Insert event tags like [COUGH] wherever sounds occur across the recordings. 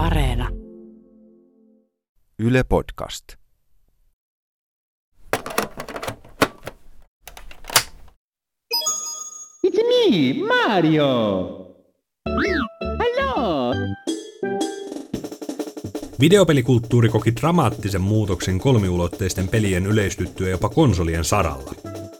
Areena. Yle Podcast. It's me, Mario! Hello! Videopelikulttuuri koki dramaattisen muutoksen kolmiulotteisten pelien yleistyttyä jopa konsolien saralla.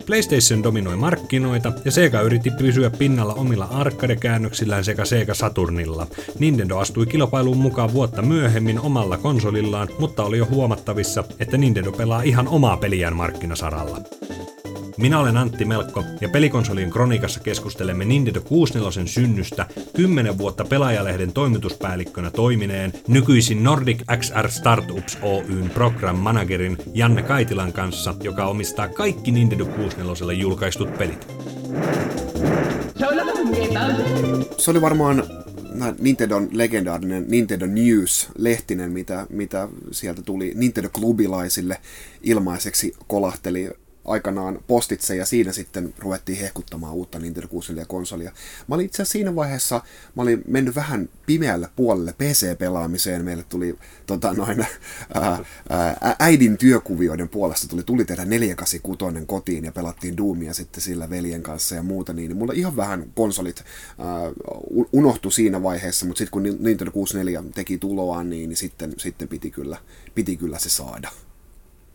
PlayStation dominoi markkinoita ja Sega yritti pysyä pinnalla omilla arcade-käännöksillään sekä Sega Saturnilla. Nintendo astui kilpailuun mukaan vuotta myöhemmin omalla konsolillaan, mutta oli jo huomattavissa, että Nintendo pelaa ihan omaa peliään markkinasaralla. Minä olen Antti Melkko ja pelikonsolien kronikassa keskustelemme Nintendo 64 synnystä 10 vuotta pelaajalehden toimituspäällikkönä toimineen nykyisin Nordic XR Startups Oyn program managerin Janne Kaitilan kanssa, joka omistaa kaikki Nintendo 64 julkaistut pelit. Se oli varmaan Nintendon legendaarinen Nintendo News-lehtinen, mitä, mitä sieltä tuli Nintendo-klubilaisille ilmaiseksi kolahteli aikanaan postitse ja siinä sitten ruvettiin hehkuttamaan uutta Nintendo 64-konsolia. Mä olin itse asiassa siinä vaiheessa, mä olin mennyt vähän pimeälle puolelle PC-pelaamiseen. Meille tuli tota, noin, [LAUGHS] ää, ää, äidin työkuvioiden puolesta tuli, tuli tehdä 486 kotiin ja pelattiin Doomia sitten sillä veljen kanssa ja muuta. Niin mulla ihan vähän konsolit ää, unohtu siinä vaiheessa, mutta sitten kun Nintendo 64 teki tuloaan, niin sitten, sitten piti, kyllä, piti kyllä se saada.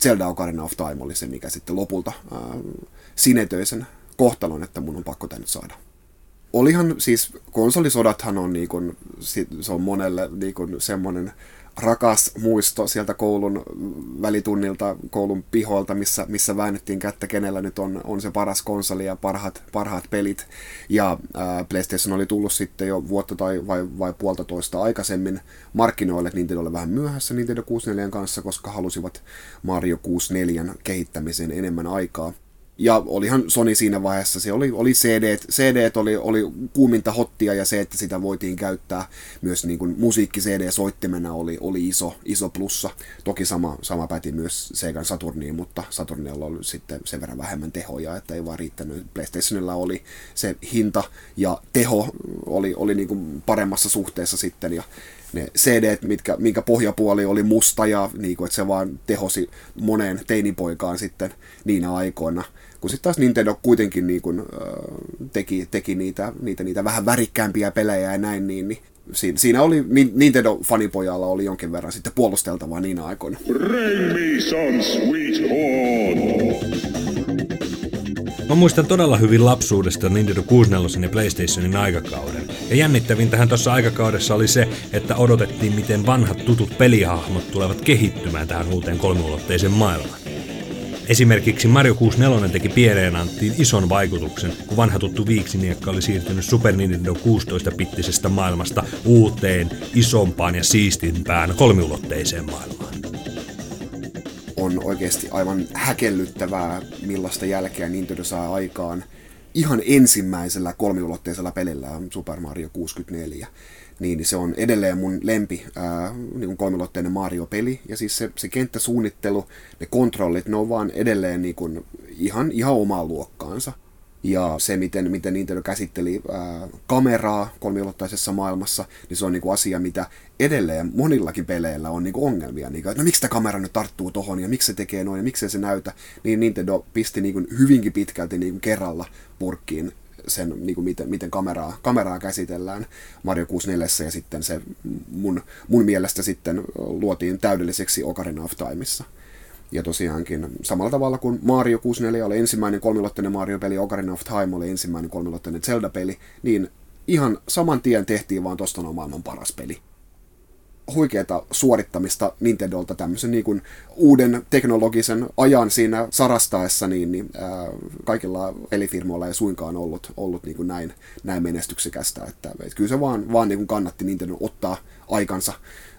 Zelda Ocarina of Time oli se, mikä sitten lopulta ää, sinetöi sen kohtalon, että mun on pakko tänne saada. Olihan siis, konsolisodathan on, niin kun, se on monelle niin kun, semmoinen rakas muisto sieltä koulun välitunnilta, koulun pihoilta, missä, missä väännettiin kättä, kenellä nyt on, on se paras konsoli ja parhaat, parhaat pelit. Ja ää, PlayStation oli tullut sitten jo vuotta tai vai, vai puolta toista aikaisemmin markkinoille, Nintendo oli vähän myöhässä Nintendo 64 kanssa, koska halusivat Mario 64 kehittämiseen enemmän aikaa. Ja olihan Sony siinä vaiheessa, se oli, oli CD, CD oli, oli kuuminta hottia ja se, että sitä voitiin käyttää myös niin kuin musiikki CD-soittimena oli, oli iso, iso plussa. Toki sama, sama päti myös Segan Saturniin, mutta Saturnilla oli sitten sen verran vähemmän tehoja, että ei vaan riittänyt. PlayStationilla oli se hinta ja teho oli, oli niin kuin paremmassa suhteessa sitten ja ne CD, mitkä, minkä pohjapuoli oli musta ja niin kuin, että se vaan tehosi moneen teinipoikaan sitten niinä aikoina. Kun sitten taas Nintendo kuitenkin niin kuin, äh, teki, teki niitä, niitä, niitä vähän värikkäämpiä pelejä ja näin, niin, niin siinä, siinä oli Nintendo-fanipojalla oli jonkin verran sitten puolusteltavaa niinä aikoina. Bring me some sweet Mä muistan todella hyvin lapsuudesta Nintendo 64 ja PlayStationin aikakauden. Ja jännittävin tähän tuossa aikakaudessa oli se, että odotettiin miten vanhat tutut pelihahmot tulevat kehittymään tähän uuteen kolmiulotteiseen maailmaan. Esimerkiksi Mario 64 teki pieneen Anttiin ison vaikutuksen, kun vanha tuttu viiksiniekka oli siirtynyt Super Nintendo 16-pittisestä maailmasta uuteen, isompaan ja siistimpään kolmiulotteiseen maailmaan. On oikeasti aivan häkellyttävää, millaista jälkeä Nintendo saa aikaan ihan ensimmäisellä kolmiulotteisella pelillä Super Mario 64 niin se on edelleen mun lempi ää, niin kolmilotteinen Mario-peli. Ja siis se, se kenttäsuunnittelu, ne kontrollit, ne on vaan edelleen niin kuin ihan, ihan omaa luokkaansa. Ja se, miten, miten Nintendo käsitteli ää, kameraa kolmiulotteisessa maailmassa, niin se on niinku asia, mitä edelleen monillakin peleillä on niinku ongelmia. Niinku, että no miksi tämä kamera nyt tarttuu tohon ja miksi se tekee noin ja miksi se näytä. Niin Nintendo pisti niinku hyvinkin pitkälti niinku kerralla purkkiin sen, niin kuin miten, miten kameraa, kameraa käsitellään Mario 64 ja sitten se mun, mun mielestä sitten luotiin täydelliseksi Ocarina of Timeissa. Ja tosiaankin samalla tavalla kuin Mario 64 oli ensimmäinen kolmilotteinen Mario-peli, Ocarina of Time oli ensimmäinen kolmilotteinen Zelda-peli, niin ihan saman tien tehtiin vaan tosta on maailman paras peli huikeata suorittamista Nintendolta tämmöisen niin kuin uuden teknologisen ajan siinä sarastaessa, niin, niin ää, kaikilla pelifirmoilla ei suinkaan ollut, ollut niin kuin näin, näin menestyksekästä. Että, että kyllä se vaan, vaan niin kuin kannatti Nintendo ottaa aikansa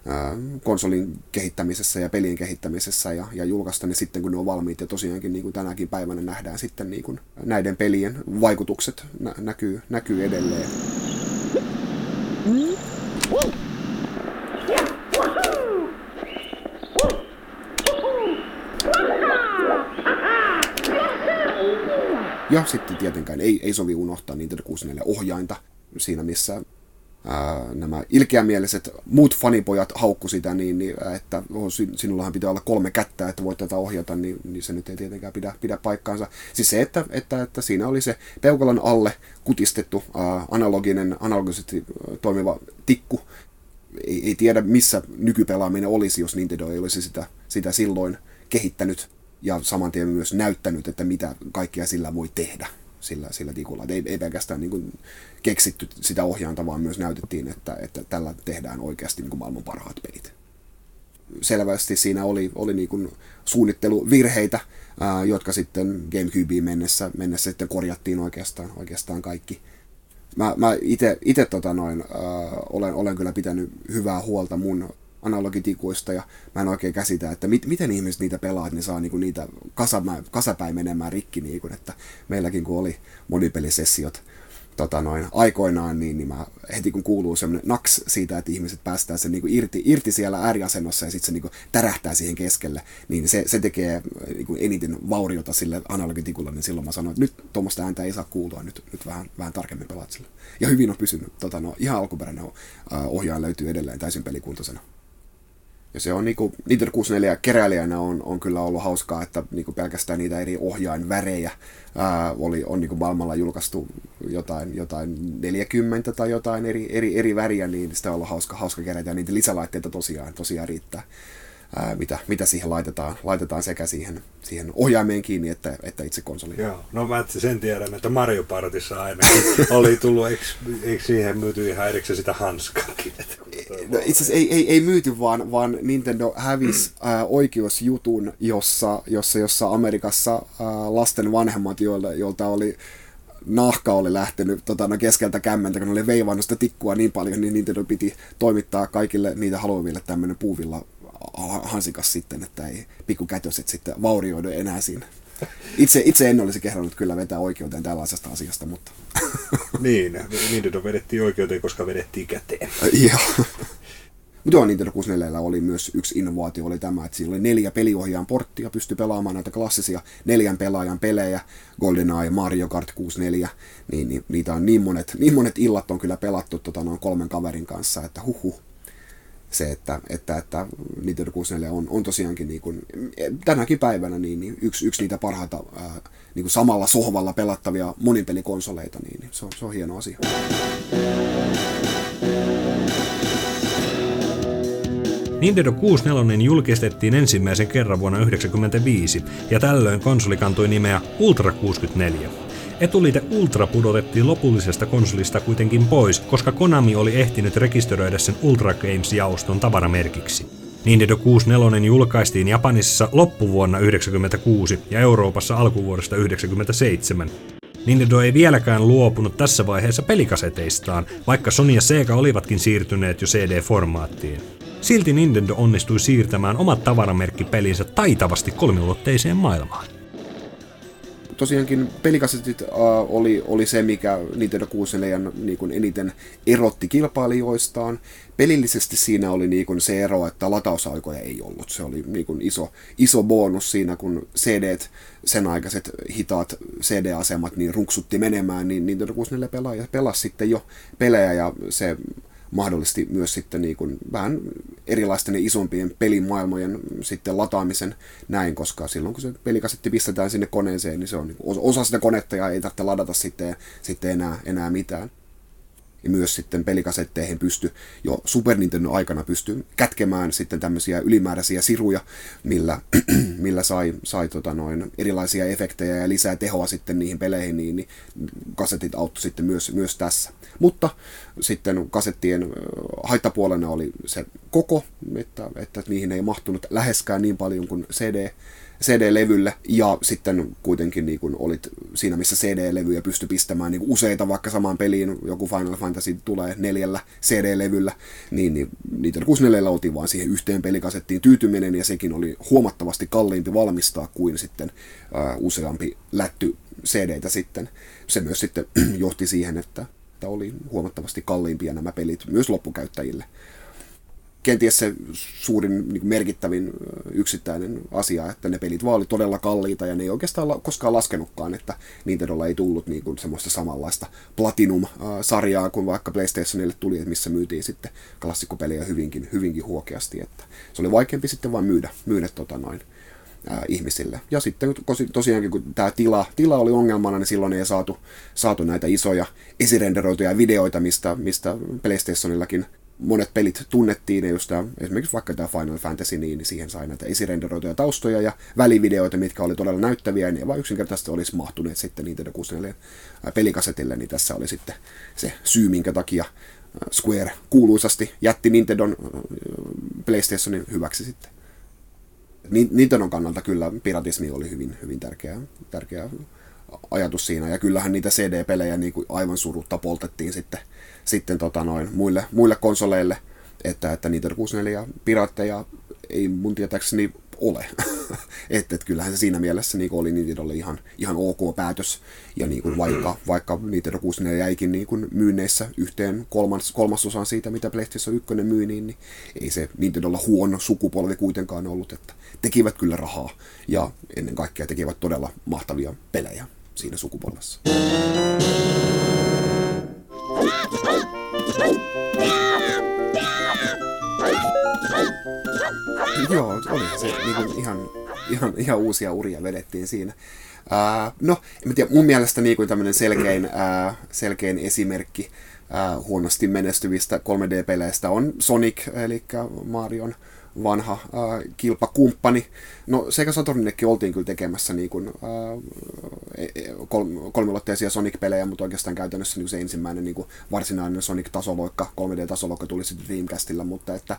ää, konsolin kehittämisessä ja pelien kehittämisessä ja, ja julkaista ne sitten, kun ne on valmiit. Ja tosiaankin niin kuin tänäkin päivänä nähdään sitten niin kuin näiden pelien vaikutukset nä- näkyy, näkyy edelleen. Sitten tietenkään ei, ei sovi unohtaa Nintendo 64 ohjainta siinä, missä ää, nämä ilkeämieliset muut fanipojat haukku sitä, niin, niin että oh, sinullahan pitää olla kolme kättä, että voit tätä ohjata, niin, niin se nyt ei tietenkään pidä, pidä paikkaansa. Siis se, että, että, että siinä oli se peukalon alle kutistettu ää, analoginen, analogisesti toimiva tikku, ei, ei tiedä missä nykypelaaminen olisi, jos Nintendo ei olisi sitä, sitä silloin kehittänyt ja saman tien myös näyttänyt, että mitä kaikkea sillä voi tehdä sillä, sillä tikulla. ei, ei pelkästään niin kuin keksitty sitä ohjainta, vaan myös näytettiin, että, että tällä tehdään oikeasti niin kuin maailman parhaat pelit. Selvästi siinä oli, oli niin kuin suunnitteluvirheitä, ää, jotka sitten GameCubeen mennessä, mennessä sitten korjattiin oikeastaan, oikeastaan kaikki. Mä, mä itse tota olen, olen kyllä pitänyt hyvää huolta mun analogitikuista ja mä en oikein käsitä, että mit, miten ihmiset niitä pelaa, ne saa niinku niitä kasapäin, kasapäin menemään rikki, niinku, että meilläkin kun oli monipelisessiot tota noin, aikoinaan, niin, niin mä, heti kun kuuluu semmoinen naks siitä, että ihmiset päästään sen niinku irti, irti siellä ääriasennossa ja sitten se niinku tärähtää siihen keskelle, niin se, se tekee niinku eniten vauriota sille analogitikulle, niin silloin mä sanoin, että nyt tuommoista ääntä ei saa kuulua, nyt, nyt vähän, vähän tarkemmin pelaat sillä. Ja hyvin on pysynyt, tota, no, ihan alkuperäinen ohjaaja löytyy edelleen täysin pelikuntoisena. Ja se on niinku, Nintendo 64 keräilijänä on, on kyllä ollut hauskaa, että niinku pelkästään niitä eri ohjainvärejä ää, oli, on niinku maailmalla julkaistu jotain, jotain 40 tai jotain eri, eri, eri väriä, niin sitä on ollut hauska, hauska kerätä. Ja niitä lisälaitteita tosiaan, tosiaan riittää ää, mitä, mitä siihen laitetaan, laitetaan sekä siihen, siihen ohjaimeen kiinni että, että itse konsoliin. Joo, no mä sen tiedän, että Mario Partissa ainakin [LAUGHS] oli tullut, eikö, eikö siihen myyty ihan erikseen sitä hanskaakin? No, itse asiassa ei, ei, ei myyty, vaan, vaan Nintendo hävisi [CLEARS THROAT] äh, oikeusjutun, jossa, jossa, jossa Amerikassa äh, lasten vanhemmat, joilta, joilta oli nahka oli lähtenyt tota, no keskeltä kämmentä, kun oli veivannut sitä tikkua niin paljon, niin Nintendo piti toimittaa kaikille niitä haluaville tämmöinen puuvilla hansikas sitten, että ei pikkukätöset sitten vaurioidu enää siinä. Itse, itse en olisi kehdannut kyllä vetää oikeuteen tällaisesta asiasta, mutta... [LAUGHS] niin, Nintendo vedettiin oikeuteen, koska vedettiin käteen. Joo. Mutta joo, Nintendo 64 oli myös yksi innovaatio, oli tämä, että siinä oli neljä peliohjaajan porttia, pystyi pelaamaan näitä klassisia neljän pelaajan pelejä, GoldenEye, Mario Kart 64, niin, niin niitä on niin monet, niin monet illat on kyllä pelattu tota, noin kolmen kaverin kanssa, että huhu, se, että, että, että Nintendo 64 on, on tosiaankin niin kuin, tänäkin päivänä niin, niin yksi, yksi niitä parhaita ää, niin kuin samalla sohvalla pelattavia monipelikonsoleita, niin, niin se, on, se on hieno asia. Nintendo 64 julkistettiin ensimmäisen kerran vuonna 1995 ja tällöin konsoli kantoi nimeä Ultra 64. Etuliite Ultra pudotettiin lopullisesta konsolista kuitenkin pois, koska Konami oli ehtinyt rekisteröidä sen Ultra Games-jaoston tavaramerkiksi. Nintendo 64 julkaistiin Japanissa loppuvuonna 1996 ja Euroopassa alkuvuodesta 1997. Nintendo ei vieläkään luopunut tässä vaiheessa pelikaseteistaan, vaikka Sony ja Sega olivatkin siirtyneet jo CD-formaattiin. Silti Nintendo onnistui siirtämään omat tavaramerkkipelinsä taitavasti kolmiulotteiseen maailmaan tosiaankin pelikasetit uh, oli, oli se, mikä Nintendo 64 niin kuin eniten erotti kilpailijoistaan. Pelillisesti siinä oli niin kuin se ero, että latausaikoja ei ollut. Se oli niin kuin iso, iso bonus siinä, kun CD, sen aikaiset hitaat CD-asemat niin runksutti menemään, niin Nintendo 64 pelaaja pelasi sitten jo pelejä ja se mahdollisti myös sitten niin kuin vähän erilaisten isompien pelimaailmojen sitten lataamisen näin, koska silloin kun se pelikasetti pistetään sinne koneeseen, niin se on niin osa sitä konetta ja ei tarvitse ladata sitten, sitten enää, enää mitään ja myös sitten pelikasetteihin pysty jo Super Nintendo aikana pysty kätkemään sitten tämmöisiä ylimääräisiä siruja, millä, [CLEARS THROAT] millä sai, sai tota noin erilaisia efektejä ja lisää tehoa sitten niihin peleihin, niin, niin kasetit auttoi sitten myös, myös tässä. Mutta sitten kasettien haittapuolena oli se koko, että, että niihin ei mahtunut läheskään niin paljon kuin CD, CD-levylle, ja sitten kuitenkin niin kun olit siinä, missä CD-levyjä pystyi pistämään niin useita vaikka samaan peliin, joku Final Fantasy tulee neljällä CD-levyllä, niin, niin niitä 64 oltiin vaan siihen yhteen pelikasettiin tyytyminen, ja sekin oli huomattavasti kalliimpi valmistaa kuin sitten uh, useampi lätty CD-tä sitten. Se myös sitten [CLEARS THROAT] johti siihen, että, että oli huomattavasti kalliimpia nämä pelit myös loppukäyttäjille. Kenties se suurin niin merkittävin yksittäinen asia, että ne pelit vaan oli todella kalliita ja ne ei oikeastaan koskaan laskenutkaan, että Nintendolla ei tullut niin kuin semmoista samanlaista Platinum-sarjaa kuin vaikka PlayStationille tuli, missä myytiin sitten klassikkopelejä hyvinkin, hyvinkin huokeasti, että se oli vaikeampi sitten vain myydä, myydä tota noin, ihmisille. Ja sitten tosiaankin, kun tämä tila, tila oli ongelmana, niin silloin ei saatu, saatu näitä isoja esirenderoituja videoita, mistä, mistä PlayStationillakin monet pelit tunnettiin, ja just tämä, esimerkiksi vaikka tämä Final Fantasy, niin, niin siihen sai näitä esirenderoituja taustoja ja välivideoita, mitkä oli todella näyttäviä, ne vaan yksinkertaisesti olisi mahtuneet sitten Nintendo 64 pelikasetille, niin tässä oli sitten se syy, minkä takia Square kuuluisasti jätti Nintendon PlayStationin hyväksi sitten. Nintendon kannalta kyllä piratismi oli hyvin, hyvin tärkeä, tärkeä ajatus siinä, ja kyllähän niitä CD-pelejä niin kuin aivan surutta poltettiin sitten, sitten tota noin, muille, muille konsoleille, että, että Nintendo 64 piraatteja ei mun tietääkseni ole. [LAUGHS] että et kyllähän se siinä mielessä niin oli Nintendolle ihan, ihan ok päätös. Ja niin kuin vaikka, vaikka Nintendo 64 jäikin niin kuin myynneissä yhteen kolmas, kolmasosaan siitä, mitä PlayStation 1 myy, niin, niin ei se Nintendolla huono sukupolvi kuitenkaan ollut. Että tekivät kyllä rahaa ja ennen kaikkea tekivät todella mahtavia pelejä siinä sukupolvessa. Joo, oli se niin kuin ihan, ihan, ihan uusia uria vedettiin siinä. Uh, no, en tiedä, mun mielestä niin kuin tämmöinen selkein, uh, selkein esimerkki uh, huonosti menestyvistä 3D-peleistä on Sonic, eli Marion vanha äh, kilpakumppani. No sekä Saturnillekin oltiin kyllä tekemässä niin kuin, äh, kol- kolmiulotteisia Sonic-pelejä, mutta oikeastaan käytännössä niin se ensimmäinen niin kuin varsinainen Sonic-tasoloikka, 3D-tasoloikka tuli sitten Dreamcastilla, mutta että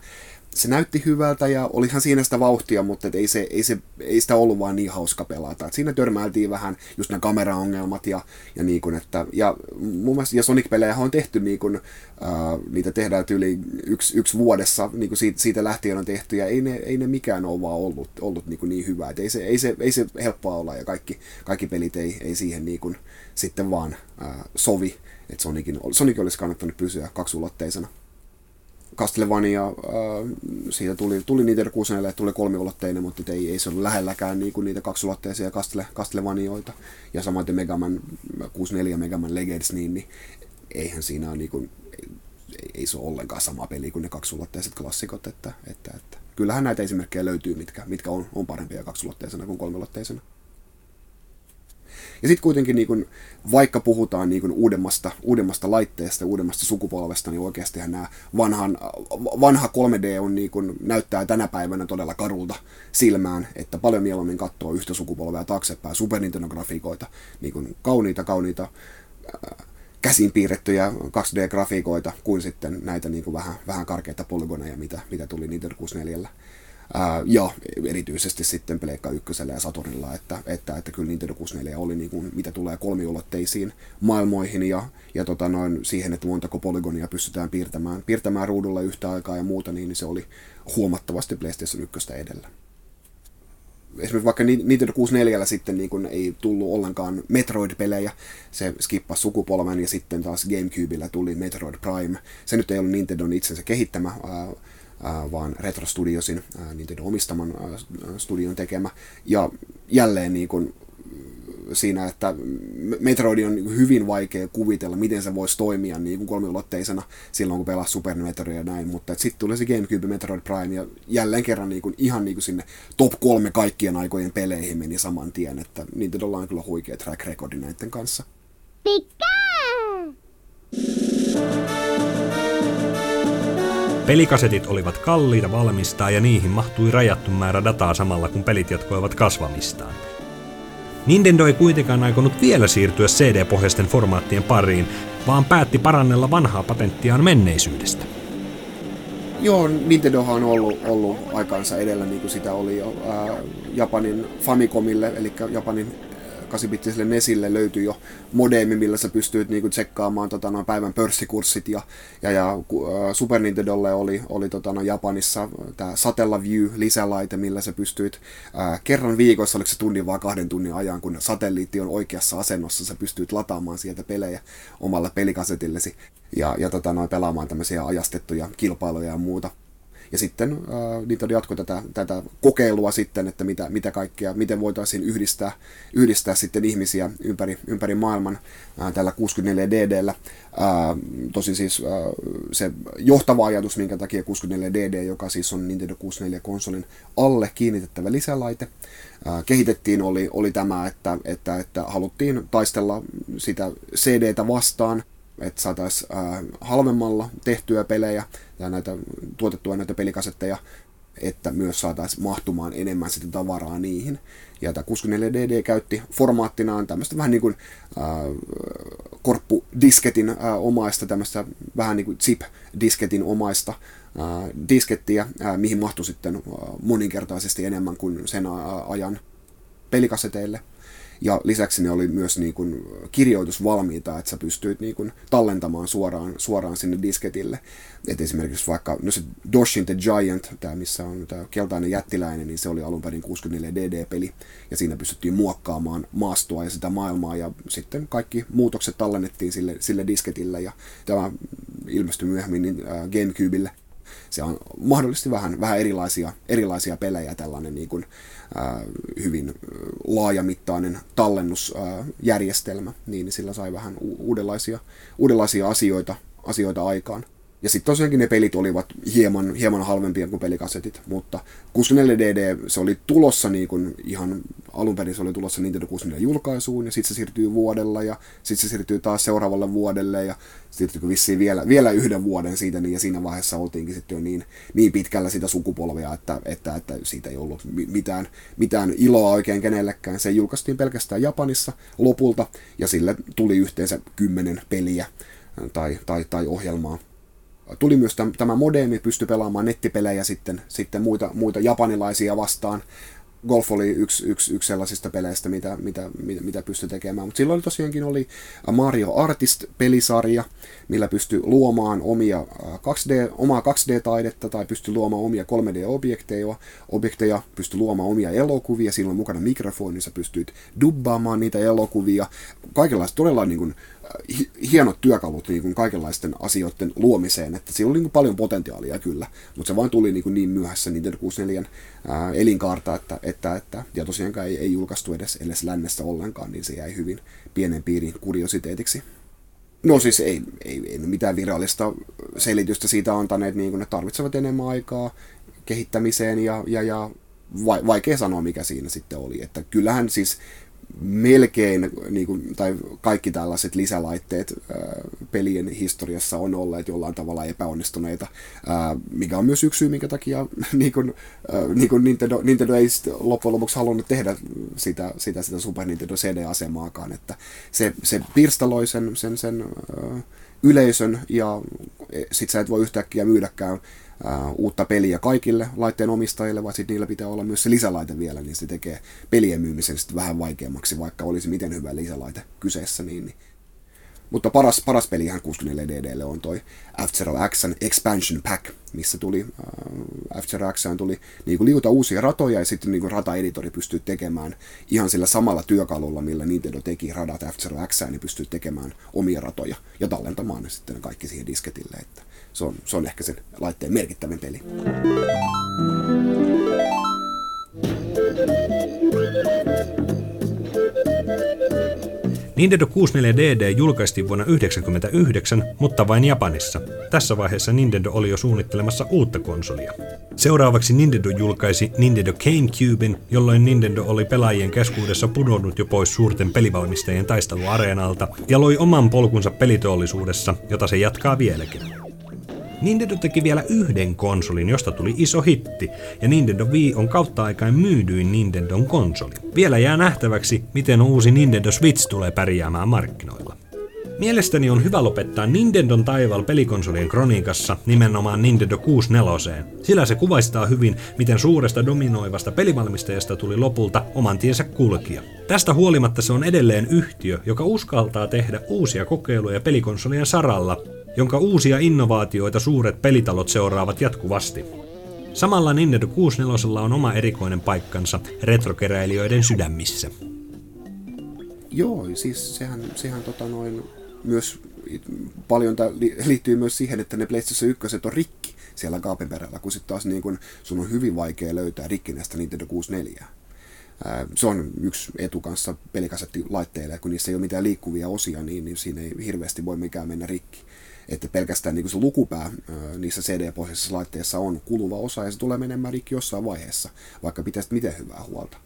se näytti hyvältä ja olihan siinä sitä vauhtia, mutta ei, se, ei, se, ei sitä ollut vaan niin hauska pelata. Et siinä törmäiltiin vähän just nämä kameraongelmat ja, ja, niin kuin, että, ja mun mielestä, ja Sonic-pelejä on tehty niin kuin, uh, niitä tehdään yli yksi, yksi vuodessa, niin kuin siitä, siitä lähtien on tehty, ja ei ne, ei ne mikään ole vaan ollut, ollut niin, kuin niin hyvä. Et ei, se, ei, se, ei se helppoa olla, ja kaikki, kaikki pelit ei, ei siihen niin kuin, sitten vaan uh, sovi, että Sonicin, Sonic olisi kannattanut pysyä kaksulotteisena. Castlevania, äh, siitä tuli, tuli niitä 64, tuli kolmiulotteinen, mutta ei, ei se ollut lähelläkään niin kuin niitä kaksulotteisia Castle, Castlevanioita. Ja samaten Megaman 64 Megaman Legends, niin, niin eihän siinä niin kuin, ei, ei se ole ollenkaan sama peli kuin ne kaksuluotteiset klassikot, että, että, että kyllähän näitä esimerkkejä löytyy, mitkä, mitkä on, on parempia kaksulotteisena kuin kolmilotteisena. Ja sitten kuitenkin niin kun, vaikka puhutaan niin kun uudemmasta, uudemmasta laitteesta, uudemmasta sukupolvesta, niin oikeastihan nämä vanhan, vanha 3D on niin kun, näyttää tänä päivänä todella karulta silmään, että paljon mieluummin katsoo yhtä sukupolvea taaksepäin Super Nintendo-grafiikoita, niin kun, kauniita, kauniita äh, käsin piirrettyjä 2D-grafiikoita kuin sitten näitä niin kuin vähän, vähän karkeita polygoneja, mitä, mitä tuli Nintendo 64 Ja erityisesti sitten Pleikka 1 ja Saturnilla, että, että, että kyllä Nintendo 64 oli niin kuin, mitä tulee kolmiulotteisiin maailmoihin ja, ja tota noin, siihen, että montako polygonia pystytään piirtämään, piirtämään ruudulla yhtä aikaa ja muuta, niin se oli huomattavasti PlayStation 1 edellä esimerkiksi vaikka Nintendo 64 sitten niin kuin ei tullut ollenkaan Metroid-pelejä, se skippasi sukupolven ja sitten taas Gamecubella tuli Metroid Prime. Se nyt ei ollut Nintendon itsensä kehittämä, vaan Retro Studiosin, Nintendo omistaman studion tekemä. Ja jälleen niin kuin siinä, että Metroid on hyvin vaikea kuvitella, miten se voisi toimia niin kuin kolmiulotteisena silloin, kun pelaa Super Metroid ja näin, mutta sitten tuli se GameCube Metroid Prime ja jälleen kerran niin kuin, ihan niin kuin sinne top kolme kaikkien aikojen peleihin meni saman tien, että Nintendolla on kyllä huikea track recordi näiden kanssa. Pikka! Pelikasetit olivat kalliita valmistaa ja niihin mahtui rajattu määrä dataa samalla kun pelit jatkoivat kasvamistaan. Nintendo ei kuitenkaan aikonut vielä siirtyä CD-pohjaisten formaattien pariin, vaan päätti parannella vanhaa patenttiaan menneisyydestä. Joo, Nintendohan on ollut, ollut aikaansa edellä, niin kuin sitä oli jo ää, Japanin Famicomille, eli Japanin 8-bittiselle Nesille löytyi jo modeemi, millä sä pystyit niinku tsekkaamaan tota, noin päivän pörssikurssit ja, ja, ja Super Nintendolle oli, oli tota, noin Japanissa tämä Satellaview lisälaite, millä sä pystyit ää, kerran viikossa, oliko se tunnin vai kahden tunnin ajan, kun satelliitti on oikeassa asennossa, sä pystyit lataamaan sieltä pelejä omalla pelikasetillesi ja, ja tota, noin pelaamaan tämmöisiä ajastettuja kilpailuja ja muuta. Ja sitten äh, Nintendo jatkoi tätä, tätä kokeilua sitten, että mitä, mitä kaikkea, miten voitaisiin yhdistää, yhdistää sitten ihmisiä ympäri, ympäri maailman äh, tällä 64DDllä. Äh, tosi siis äh, se johtava ajatus, minkä takia 64DD, joka siis on Nintendo 64-konsolin alle kiinnitettävä lisälaite, äh, kehitettiin, oli, oli tämä, että, että, että haluttiin taistella sitä CDtä vastaan, että saataisiin halvemmalla tehtyä pelejä ja näitä tuotettua näitä pelikasetteja, että myös saataisiin mahtumaan enemmän sitä tavaraa niihin. Ja tämä 64DD käytti formaattinaan tämmöistä vähän niin kuin äh, korppudisketin äh, omaista, tämmöistä vähän niin kuin zip-disketin omaista äh, diskettiä, äh, mihin mahtui sitten äh, moninkertaisesti enemmän kuin sen äh, ajan pelikaseteille. Ja lisäksi ne oli myös niin kuin kirjoitusvalmiita, että sä pystyit niin kuin tallentamaan suoraan, suoraan sinne disketille. Et esimerkiksi vaikka no se Doshin the Giant, tämä missä on tämä keltainen jättiläinen, niin se oli alun perin 64 DD-peli. Ja siinä pystyttiin muokkaamaan maastoa ja sitä maailmaa. Ja sitten kaikki muutokset tallennettiin sille, sille disketille. Ja tämä ilmestyi myöhemmin niin, äh, Gamecubelle se on mahdollisesti vähän, vähän erilaisia, erilaisia pelejä, tällainen niin kuin, ää, hyvin laajamittainen tallennusjärjestelmä, niin sillä sai vähän uudenlaisia, uudenlaisia asioita, asioita aikaan. Ja sitten tosiaankin ne pelit olivat hieman, hieman halvempia kuin pelikasetit, mutta 64DD se oli tulossa niin kuin ihan alun perin se oli tulossa Nintendo 64 julkaisuun ja sitten se siirtyy vuodella ja sitten se siirtyy taas seuraavalle vuodelle ja siirtyy vissiin vielä, vielä yhden vuoden siitä niin ja siinä vaiheessa oltiinkin sitten jo niin, niin pitkällä sitä sukupolvea, että, että, että siitä ei ollut mitään, mitään iloa oikein kenellekään. Se julkaistiin pelkästään Japanissa lopulta ja sille tuli yhteensä kymmenen peliä tai, tai, tai ohjelmaa tuli myös tämä modemi, pystyi pelaamaan nettipelejä sitten, sitten muita, muita japanilaisia vastaan. Golf oli yksi, yksi, yksi sellaisista peleistä, mitä, mitä, mitä, mitä pystyi tekemään. Mutta silloin tosiaankin oli Mario Artist-pelisarja, millä pystyi luomaan omia 2D, omaa 2D-taidetta tai pystyi luomaan omia 3D-objekteja, objekteja, pystyi luomaan omia elokuvia, silloin mukana mikrofonissa pystyit dubbaamaan niitä elokuvia. Kaikenlaista todella niin kuin, hienot työkalut niin kuin kaikenlaisten asioiden luomiseen, että siinä oli niin kuin paljon potentiaalia kyllä, mutta se vain tuli niin, kuin niin myöhässä Nintendo 64 ää, elinkaarta, että, että, että, ja tosiaankaan ei, ei julkaistu edes, edes lännessä ollenkaan, niin se jäi hyvin pienen piirin kuriositeetiksi. No siis ei, ei, ei mitään virallista selitystä siitä antaneet, niin kuin ne tarvitsevat enemmän aikaa kehittämiseen ja, ja, ja vaikea sanoa, mikä siinä sitten oli. Että kyllähän siis melkein, niin kuin, tai kaikki tällaiset lisälaitteet ää, pelien historiassa on olleet jollain tavalla epäonnistuneita, ää, mikä on myös yksi syy, minkä takia [LAUGHS] niin kuin, ää, niin kuin Nintendo, Nintendo ei loppujen lopuksi halunnut tehdä sitä, sitä, sitä Super Nintendo CD-asemaakaan, että se, se pirstaloi sen, sen, sen ää, yleisön ja e, sit sä et voi yhtäkkiä myydäkään uutta peliä kaikille laitteen omistajille, vaan sitten niillä pitää olla myös se lisälaite vielä, niin se tekee pelien myymisen sitten vähän vaikeammaksi, vaikka olisi miten hyvä lisälaite kyseessä. Niin, niin. Mutta paras, paras peli ihan 64DDlle on toi F-Zero Xn Expansion Pack, missä tuli äh, F-Zero X tuli niin kuin liuta uusia ratoja ja sitten niin kuin rata-editori pystyy tekemään ihan sillä samalla työkalulla, millä Nintendo teki radat F-Zero X, niin pystyy tekemään omia ratoja ja tallentamaan ne sitten kaikki siihen disketille. Että se on, se on ehkä sen laitteen merkittävin peli. Nintendo 64DD julkaistiin vuonna 1999, mutta vain Japanissa. Tässä vaiheessa Nintendo oli jo suunnittelemassa uutta konsolia. Seuraavaksi Nintendo julkaisi Nintendo GameCubein, jolloin Nintendo oli pelaajien keskuudessa pudonnut jo pois suurten pelivalmistajien taisteluareenalta ja loi oman polkunsa peliteollisuudessa, jota se jatkaa vieläkin. Nintendo teki vielä yhden konsolin, josta tuli iso hitti, ja Nintendo Wii on kautta aikaan myydyin Nintendon konsoli. Vielä jää nähtäväksi, miten uusi Nintendo Switch tulee pärjäämään markkinoilla. Mielestäni on hyvä lopettaa Nintendon taival pelikonsolien kroniikassa nimenomaan Nintendo 64, sillä se kuvaistaa hyvin, miten suuresta dominoivasta pelivalmistajasta tuli lopulta oman tiensä kulkija. Tästä huolimatta se on edelleen yhtiö, joka uskaltaa tehdä uusia kokeiluja pelikonsolien saralla, jonka uusia innovaatioita suuret pelitalot seuraavat jatkuvasti. Samalla Nintendo 64 on oma erikoinen paikkansa retrokeräilijöiden sydämissä. Joo, siis sehän, sehän tota noin, myös paljon liittyy myös siihen, että ne PlayStation 1 on rikki siellä kaapin perällä, kun sitten taas niin kun sun on hyvin vaikea löytää rikkinäistä Nintendo 64. Se on yksi etu kanssa pelikasettilaitteille, kun niissä ei ole mitään liikkuvia osia, niin, niin siinä ei hirveästi voi mikään mennä rikki. Että pelkästään niin se lukupää niissä CD-pohjaisissa laitteissa on kuluva osa ja se tulee menemään rikki jossain vaiheessa, vaikka pitäisi miten hyvää huolta.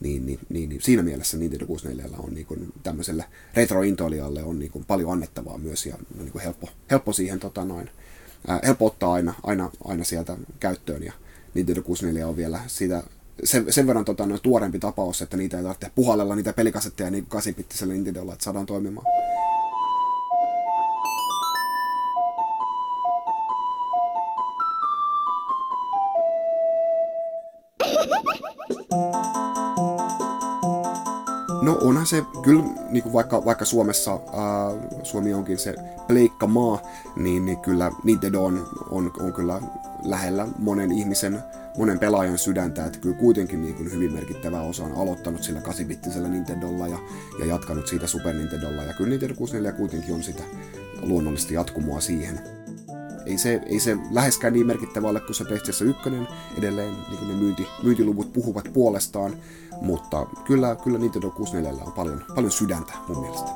Niin, niin, niin, niin siinä mielessä Nintendo 64 on niin kuin, tämmöiselle retrointoilijalle on niin kuin, paljon annettavaa myös ja niin kuin helppo, helppo siihen tota, noin, ää, helppo ottaa aina, aina, aina sieltä käyttöön ja Nintendo 64 on vielä sitä sen, sen verran tota, tuorempi tapaus, että niitä ei tarvitse puhallella niitä pelikasetteja niin 8-pittisellä Nintendolla, että saadaan toimimaan. Se, kyllä niin kuin vaikka, vaikka Suomessa, ää, Suomi onkin se pleikka maa, niin, niin kyllä Nintendo on, on, on kyllä lähellä monen ihmisen, monen pelaajan sydäntä, että kyllä kuitenkin niin kuin hyvin merkittävä osa on aloittanut sillä 8-bittisellä Nintendolla ja, ja jatkanut siitä Super Nintendolla, ja kyllä Nintendo 64 kuitenkin on sitä luonnollisesti jatkumoa siihen ei se, ei se läheskään niin merkittävä ole kuin se PlayStation 1, edelleen niin ne myynti, myyntiluvut puhuvat puolestaan, mutta kyllä, kyllä Nintendo 64 on paljon, paljon sydäntä mun mielestä.